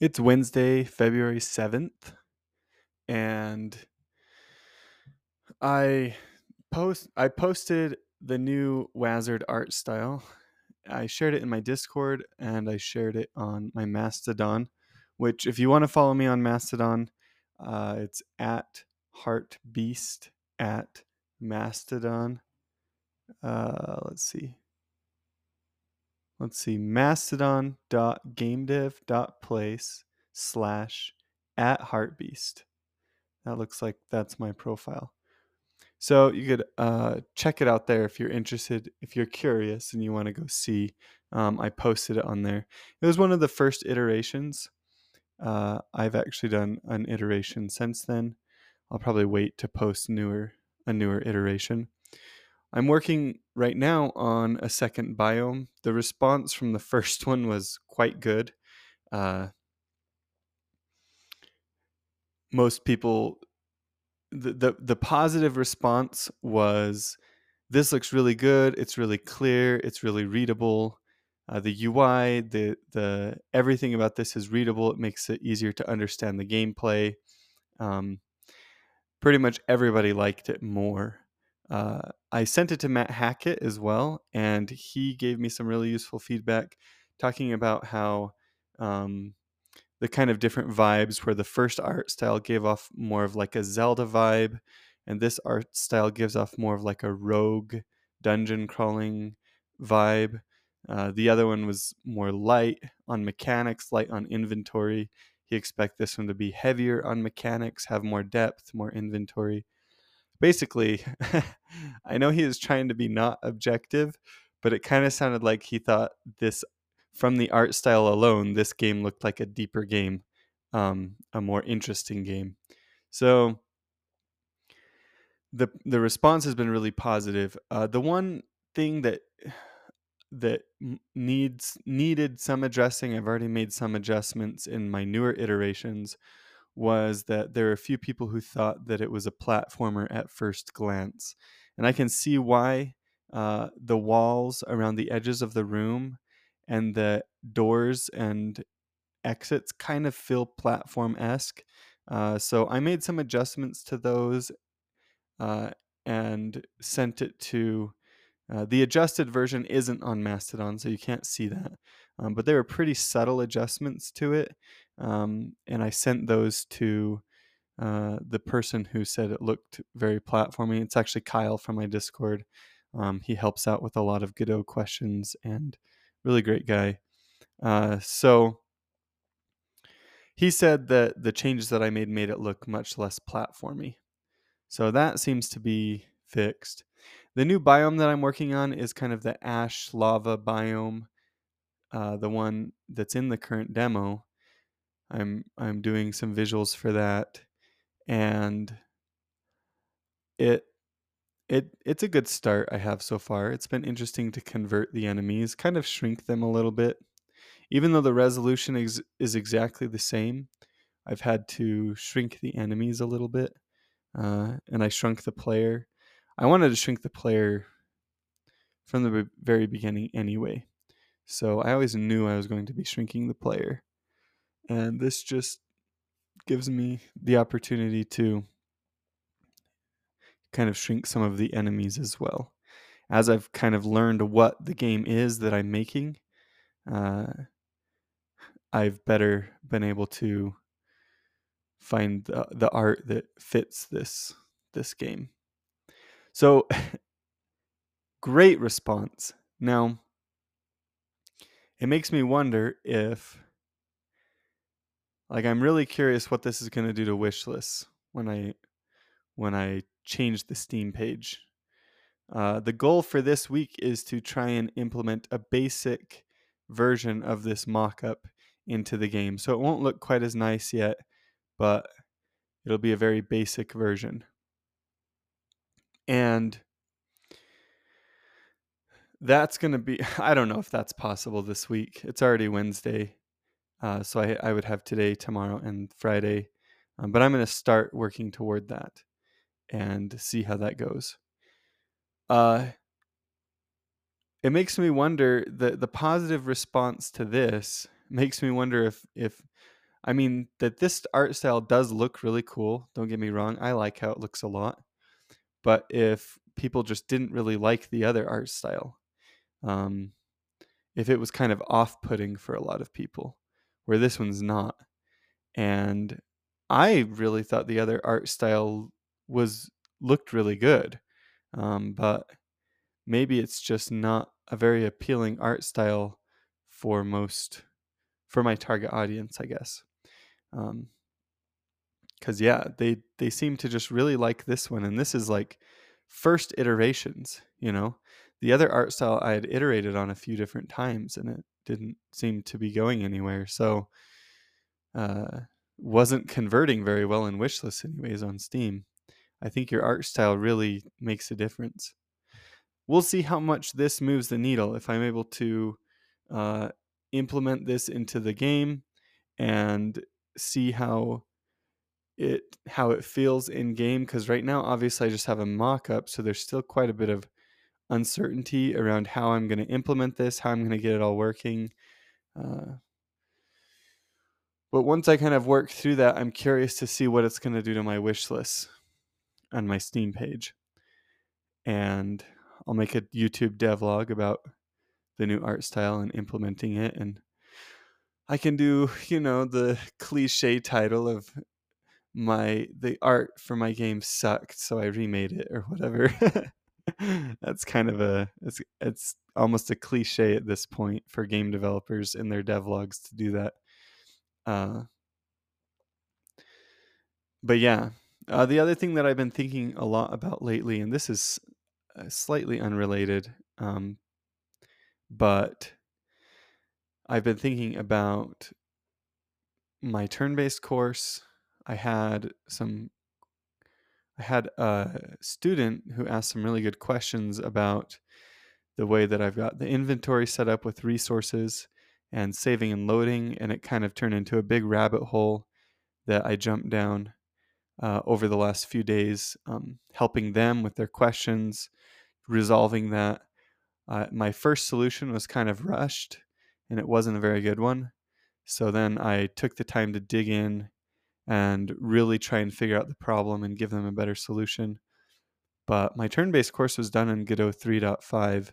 It's Wednesday, February 7th, and I post I posted the new WASarD art style. I shared it in my Discord and I shared it on my Mastodon, which if you want to follow me on Mastodon, uh, it's at heartbeast at Mastodon. Uh, let's see. Let's see. Mastodon.gamedev.place slash at heartbeast. That looks like that's my profile. So you could uh, check it out there if you're interested, if you're curious and you want to go see. Um, I posted it on there. It was one of the first iterations. Uh, I've actually done an iteration since then. I'll probably wait to post newer a newer iteration. I'm working right now on a second biome. The response from the first one was quite good. Uh, most people, the, the the positive response was, "This looks really good. It's really clear. It's really readable. Uh, the UI, the the everything about this is readable. It makes it easier to understand the gameplay." Um, pretty much everybody liked it more. Uh, I sent it to Matt Hackett as well, and he gave me some really useful feedback talking about how um, the kind of different vibes where the first art style gave off more of like a Zelda vibe, and this art style gives off more of like a rogue dungeon crawling vibe. Uh, the other one was more light on mechanics, light on inventory. He expect this one to be heavier on mechanics, have more depth, more inventory basically, I know he is trying to be not objective, but it kind of sounded like he thought this, from the art style alone, this game looked like a deeper game, um, a more interesting game. So the the response has been really positive. Uh, the one thing that that needs needed some addressing, I've already made some adjustments in my newer iterations was that there are a few people who thought that it was a platformer at first glance. And I can see why uh, the walls around the edges of the room and the doors and exits kind of feel platform esque. Uh, so I made some adjustments to those uh, and sent it to. Uh, the adjusted version isn't on Mastodon, so you can't see that. Um, but there were pretty subtle adjustments to it um, and I sent those to uh, the person who said it looked very platformy. It's actually Kyle from my Discord. Um, he helps out with a lot of Godot questions and really great guy. Uh, so he said that the changes that I made made it look much less platformy. So that seems to be fixed. The new biome that I'm working on is kind of the ash lava biome, uh, the one that's in the current demo. I'm I'm doing some visuals for that, and it it it's a good start I have so far. It's been interesting to convert the enemies, kind of shrink them a little bit, even though the resolution is is exactly the same. I've had to shrink the enemies a little bit, uh, and I shrunk the player. I wanted to shrink the player from the very beginning anyway, so I always knew I was going to be shrinking the player and this just gives me the opportunity to kind of shrink some of the enemies as well. As I've kind of learned what the game is that I'm making, uh, I've better been able to find the, the art that fits this this game. So great response. Now it makes me wonder if like I'm really curious what this is going to do to wish lists when I when I change the Steam page. Uh, the goal for this week is to try and implement a basic version of this mockup into the game. So it won't look quite as nice yet, but it'll be a very basic version. And that's going to be, I don't know if that's possible this week. It's already Wednesday. Uh, so I, I would have today, tomorrow, and Friday. Um, but I'm going to start working toward that and see how that goes. Uh, it makes me wonder the the positive response to this makes me wonder if if I mean, that this art style does look really cool. Don't get me wrong. I like how it looks a lot. But if people just didn't really like the other art style, um, if it was kind of off putting for a lot of people, where this one's not. And I really thought the other art style was looked really good. Um, but maybe it's just not a very appealing art style for most for my target audience, I guess. Um, cuz yeah, they they seem to just really like this one and this is like first iterations, you know. The other art style I had iterated on a few different times and it didn't seem to be going anywhere. So uh wasn't converting very well in wishlist anyways on Steam. I think your art style really makes a difference. We'll see how much this moves the needle if I'm able to uh, implement this into the game and see how it how it feels in game because right now obviously I just have a mock-up so there's still quite a bit of uncertainty around how I'm going to implement this how I'm going to get it all working uh, but once I kind of work through that I'm curious to see what it's going to do to my wish list on my Steam page and I'll make a YouTube devlog about the new art style and implementing it and I can do, you know, the cliche title of my the art for my game sucked, so I remade it or whatever. That's kind of a it's it's almost a cliche at this point for game developers in their devlogs to do that. Uh, but yeah, uh, the other thing that I've been thinking a lot about lately, and this is uh, slightly unrelated, um, but I've been thinking about my turn-based course. I had some I had a student who asked some really good questions about the way that I've got the inventory set up with resources and saving and loading, and it kind of turned into a big rabbit hole that I jumped down uh, over the last few days, um, helping them with their questions, resolving that. Uh, my first solution was kind of rushed, and it wasn't a very good one. So then I took the time to dig in and really try and figure out the problem and give them a better solution. But my turn based course was done in Godot 3.5,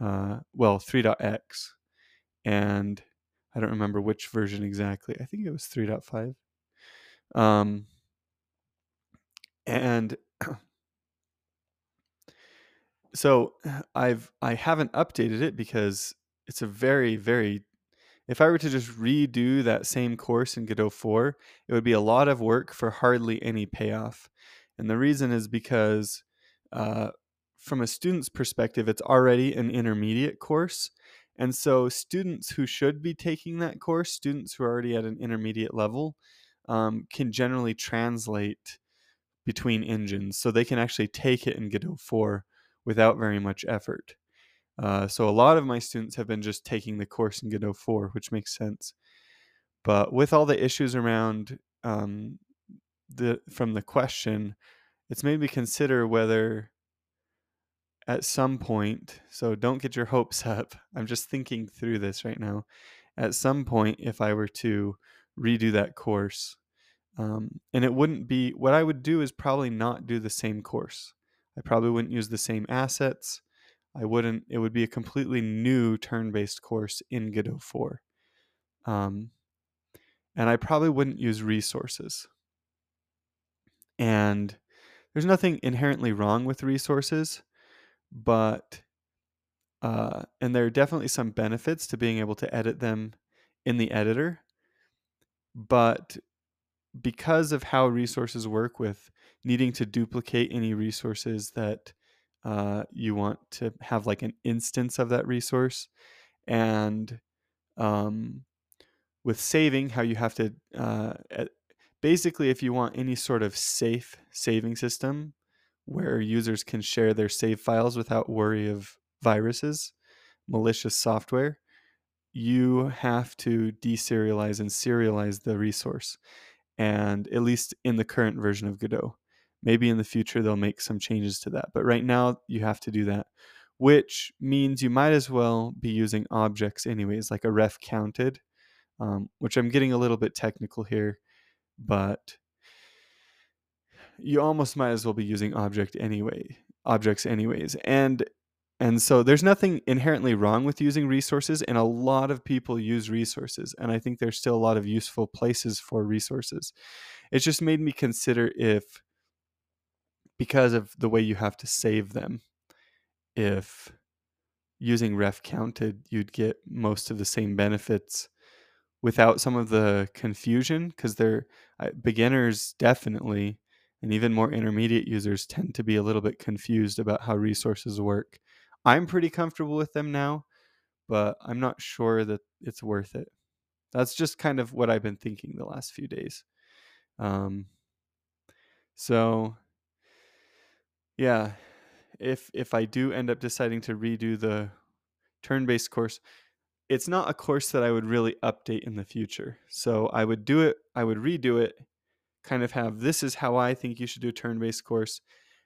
uh, well, 3.x. And I don't remember which version exactly. I think it was 3.5. Um, and so I've I haven't updated it because it's a very very if I were to just redo that same course in Godot 4, it would be a lot of work for hardly any payoff. And the reason is because, uh, from a student's perspective, it's already an intermediate course. And so, students who should be taking that course, students who are already at an intermediate level, um, can generally translate between engines. So they can actually take it in Godot 4 without very much effort. Uh, so a lot of my students have been just taking the course in Godot 4, which makes sense. But with all the issues around um, the from the question, it's made me consider whether at some point, so don't get your hopes up. I'm just thinking through this right now. At some point, if I were to redo that course, um, and it wouldn't be what I would do is probably not do the same course. I probably wouldn't use the same assets. I wouldn't, it would be a completely new turn based course in Godot 4. Um, and I probably wouldn't use resources. And there's nothing inherently wrong with resources, but, uh, and there are definitely some benefits to being able to edit them in the editor. But because of how resources work with needing to duplicate any resources that uh, you want to have like an instance of that resource and um, with saving how you have to uh, basically if you want any sort of safe saving system where users can share their save files without worry of viruses malicious software you have to deserialize and serialize the resource and at least in the current version of godot Maybe in the future they'll make some changes to that. But right now you have to do that, which means you might as well be using objects anyways, like a ref counted um, which I'm getting a little bit technical here, but you almost might as well be using object anyway, objects anyways. And and so there's nothing inherently wrong with using resources, and a lot of people use resources, and I think there's still a lot of useful places for resources. It just made me consider if because of the way you have to save them, if using ref counted, you'd get most of the same benefits without some of the confusion because they're uh, beginners definitely and even more intermediate users tend to be a little bit confused about how resources work. I'm pretty comfortable with them now, but I'm not sure that it's worth it. That's just kind of what I've been thinking the last few days. Um, so yeah, if if I do end up deciding to redo the turn-based course, it's not a course that I would really update in the future. So I would do it, I would redo it, kind of have this is how I think you should do a turn-based course.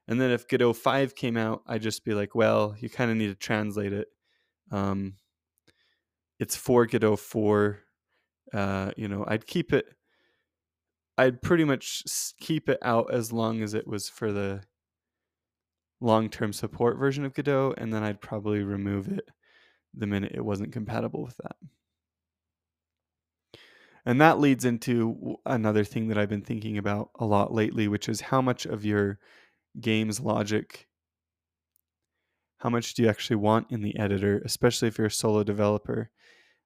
And then if Godot 5 came out, I'd just be like, well, you kind of need to translate it. Um, it's for Godot 4. Uh, you know, I'd keep it, I'd pretty much keep it out as long as it was for the long term support version of Godot, and then I'd probably remove it the minute it wasn't compatible with that. And that leads into another thing that I've been thinking about a lot lately, which is how much of your game's logic, how much do you actually want in the editor, especially if you're a solo developer?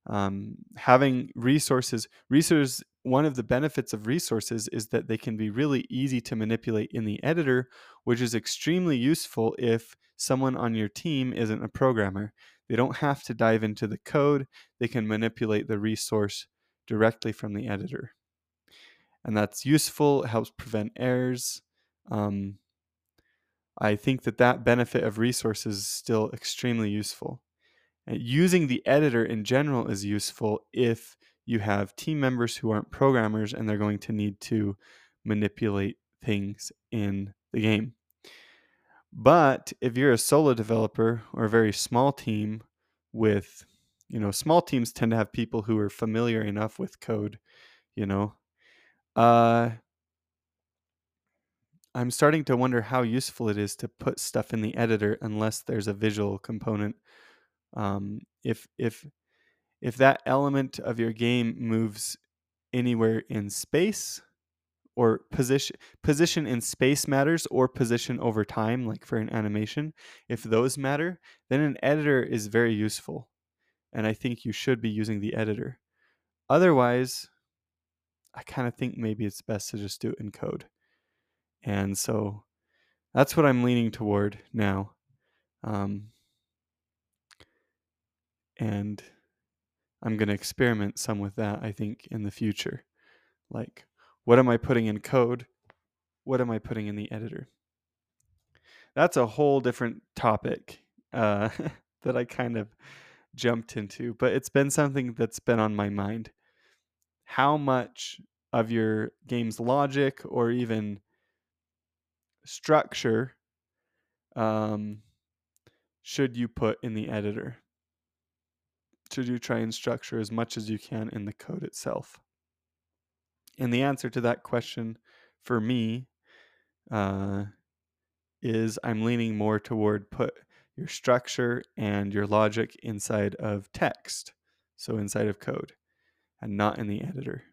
Um, having resources, resources, one of the benefits of resources is that they can be really easy to manipulate in the editor, which is extremely useful if someone on your team isn't a programmer. They don't have to dive into the code, they can manipulate the resource directly from the editor. And that's useful, it helps prevent errors. Um, I think that that benefit of resources is still extremely useful. And using the editor in general is useful if you have team members who aren't programmers and they're going to need to manipulate things in the game. But if you're a solo developer or a very small team with, you know, small teams tend to have people who are familiar enough with code, you know. Uh, I'm starting to wonder how useful it is to put stuff in the editor unless there's a visual component. Um, if if if that element of your game moves anywhere in space, or position position in space matters or position over time like for an animation if those matter then an editor is very useful and i think you should be using the editor. Otherwise i kind of think maybe it's best to just do it in code. And so that's what i'm leaning toward now um, and i'm going to experiment some with that i think in the future like what am I putting in code? What am I putting in the editor? That's a whole different topic uh, that I kind of jumped into, but it's been something that's been on my mind. How much of your game's logic or even structure um, should you put in the editor? Should you try and structure as much as you can in the code itself? And the answer to that question for me uh, is I'm leaning more toward put your structure and your logic inside of text, so inside of code, and not in the editor.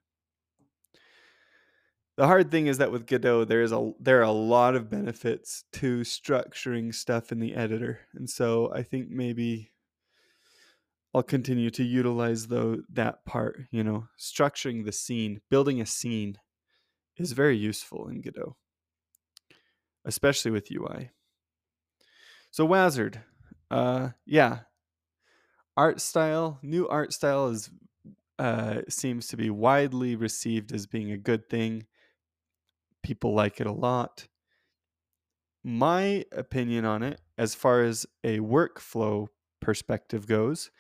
The hard thing is that with Godot, there is a there are a lot of benefits to structuring stuff in the editor, and so I think maybe I'll continue to utilize though that part, you know, structuring the scene, building a scene is very useful in Godot, especially with UI. So WASarD, uh, yeah, art style, new art style is uh, seems to be widely received as being a good thing. People like it a lot. My opinion on it, as far as a workflow perspective goes,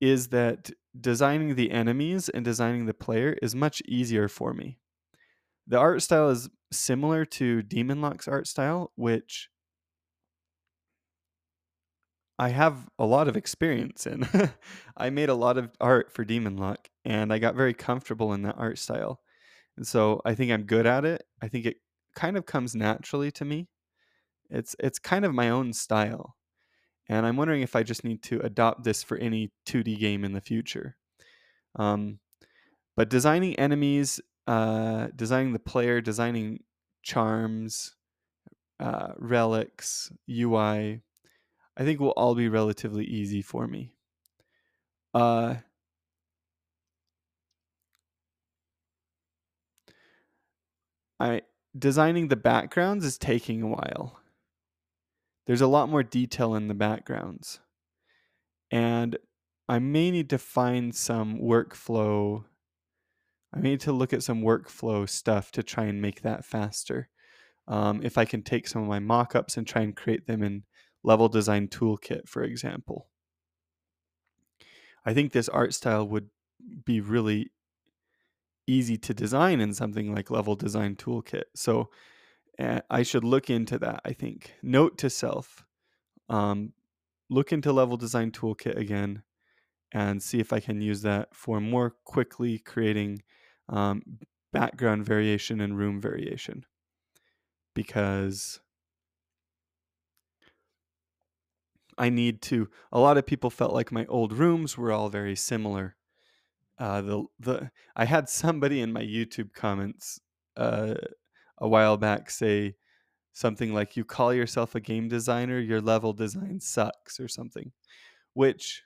is that designing the enemies and designing the player is much easier for me. The art style is similar to Demonlock's art style, which I have a lot of experience in. I made a lot of art for Demonlock, and I got very comfortable in that art style. And so I think I'm good at it. I think it kind of comes naturally to me. It's it's kind of my own style. And I'm wondering if I just need to adopt this for any 2D game in the future. Um, but designing enemies, uh, designing the player, designing charms, uh, relics, UI, I think will all be relatively easy for me. Uh, I designing the backgrounds is taking a while. There's a lot more detail in the backgrounds. And I may need to find some workflow. I may need to look at some workflow stuff to try and make that faster. Um, if I can take some of my mockups and try and create them in Level Design Toolkit, for example. I think this art style would be really easy to design in something like Level Design Toolkit. So uh, I should look into that, I think. Note to self um, look into Level Design Toolkit again and see if I can use that for more quickly creating um, background variation and room variation. Because I need to. A lot of people felt like my old rooms were all very similar. Uh, the the I had somebody in my YouTube comments uh, a while back say something like, "You call yourself a game designer, your level design sucks," or something. Which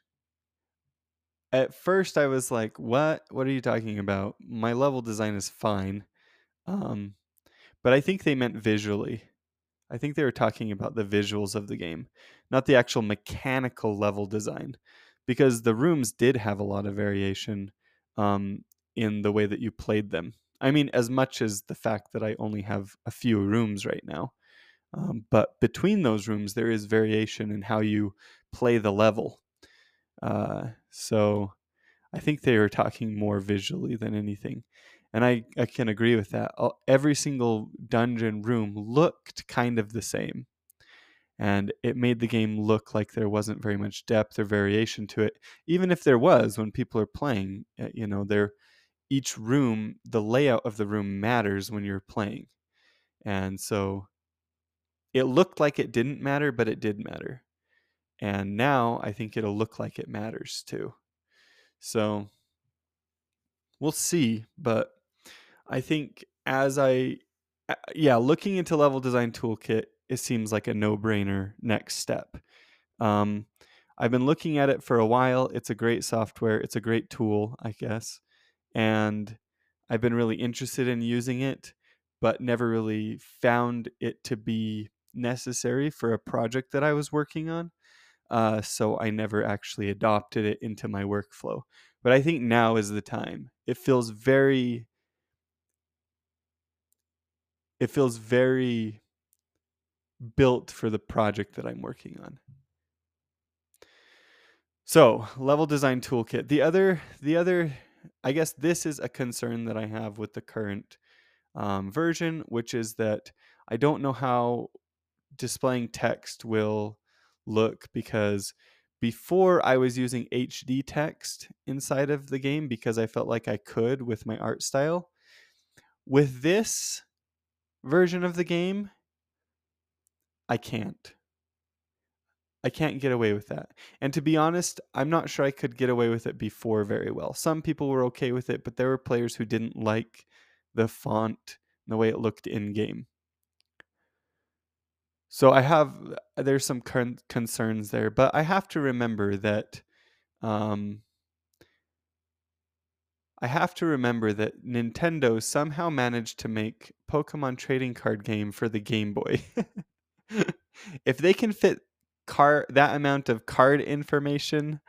at first I was like, "What? What are you talking about? My level design is fine." Um, but I think they meant visually. I think they were talking about the visuals of the game, not the actual mechanical level design, because the rooms did have a lot of variation um, in the way that you played them. I mean, as much as the fact that I only have a few rooms right now. Um, but between those rooms, there is variation in how you play the level. Uh, so I think they were talking more visually than anything and I, I can agree with that. Every single dungeon room looked kind of the same. And it made the game look like there wasn't very much depth or variation to it. Even if there was when people are playing, eh, you know, there each room, the layout of the room matters when you're playing. And so it looked like it didn't matter, but it did matter. And now I think it'll look like it matters too. So we'll see, but I think as I, yeah, looking into Level Design Toolkit, it seems like a no brainer next step. Um, I've been looking at it for a while. It's a great software, it's a great tool, I guess. And I've been really interested in using it, but never really found it to be necessary for a project that I was working on. Uh, so I never actually adopted it into my workflow. But I think now is the time. It feels very it feels very built for the project that I'm working on. So, level design toolkit. The other, the other, I guess this is a concern that I have with the current um, version, which is that I don't know how displaying text will look because before I was using HD text inside of the game because I felt like I could with my art style. With this, version of the game, I can't. I can't get away with that. And to be honest, I'm not sure I could get away with it before very well. Some people were okay with it, but there were players who didn't like the font and the way it looked in game. So I have there's some con- concerns there, but I have to remember that um, I have to remember that Nintendo somehow managed to make Pokemon trading card game for the Game Boy. if they can fit car that amount of card information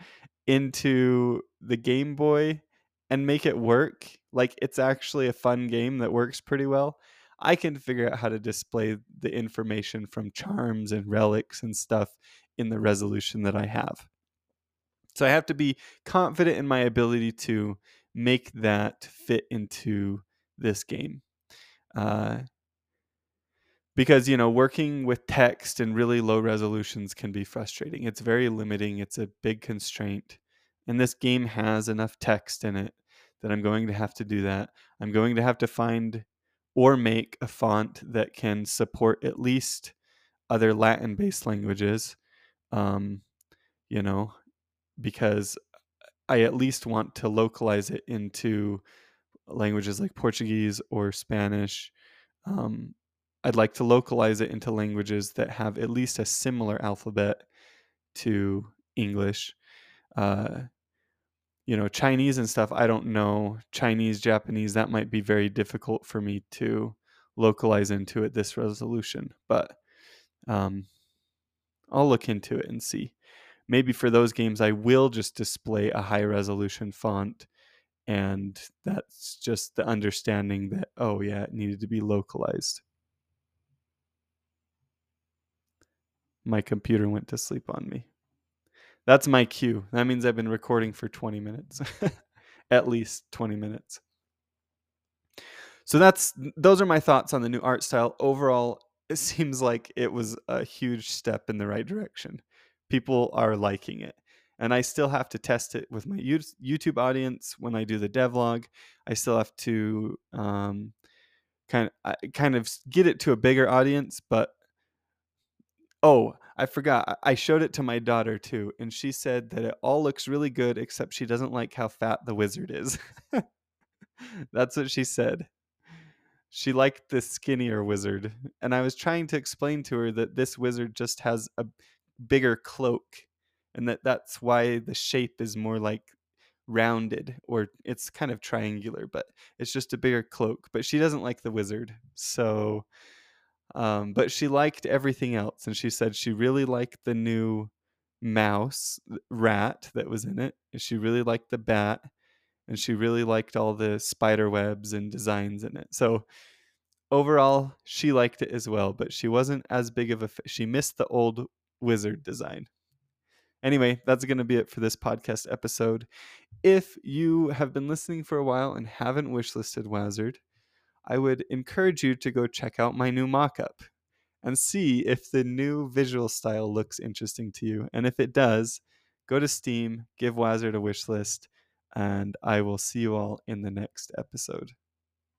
into the Game Boy and make it work, like it's actually a fun game that works pretty well, I can figure out how to display the information from charms and relics and stuff in the resolution that I have. So I have to be confident in my ability to make that fit into this game. Uh, because you know working with text and really low resolutions can be frustrating. It's very limiting. It's a big constraint. And this game has enough text in it that i'm going to have to do that. I'm going to have to find or make a font that can support at least other latin based languages um, you know because i at least want to localize it into languages like portuguese or spanish um, I'd like to localize it into languages that have at least a similar alphabet to English. Uh, you know, Chinese and stuff, I don't know. Chinese, Japanese, that might be very difficult for me to localize into at this resolution, but um, I'll look into it and see. Maybe for those games, I will just display a high resolution font, and that's just the understanding that, oh, yeah, it needed to be localized. My computer went to sleep on me. That's my cue. That means I've been recording for 20 minutes. At least 20 minutes. So that's those are my thoughts on the new art style. Overall, it seems like it was a huge step in the right direction. People are liking it. And I still have to test it with my YouTube audience when I do the devlog. I still have to um, kind of kind of get it to a bigger audience, but Oh, I forgot. I showed it to my daughter too, and she said that it all looks really good except she doesn't like how fat the wizard is. That's what she said. She liked the skinnier wizard, and I was trying to explain to her that this wizard just has a bigger cloak and that that's why the shape is more like rounded or it's kind of triangular, but it's just a bigger cloak. But she doesn't like the wizard. So um, but she liked everything else, and she said she really liked the new mouse rat that was in it. She really liked the bat, and she really liked all the spider webs and designs in it. So overall, she liked it as well, but she wasn't as big of a. She missed the old wizard design. Anyway, that's going to be it for this podcast episode. If you have been listening for a while and haven't wishlisted WASarD, I would encourage you to go check out my new mockup and see if the new visual style looks interesting to you. And if it does, go to Steam, give WASarD a wish list, and I will see you all in the next episode.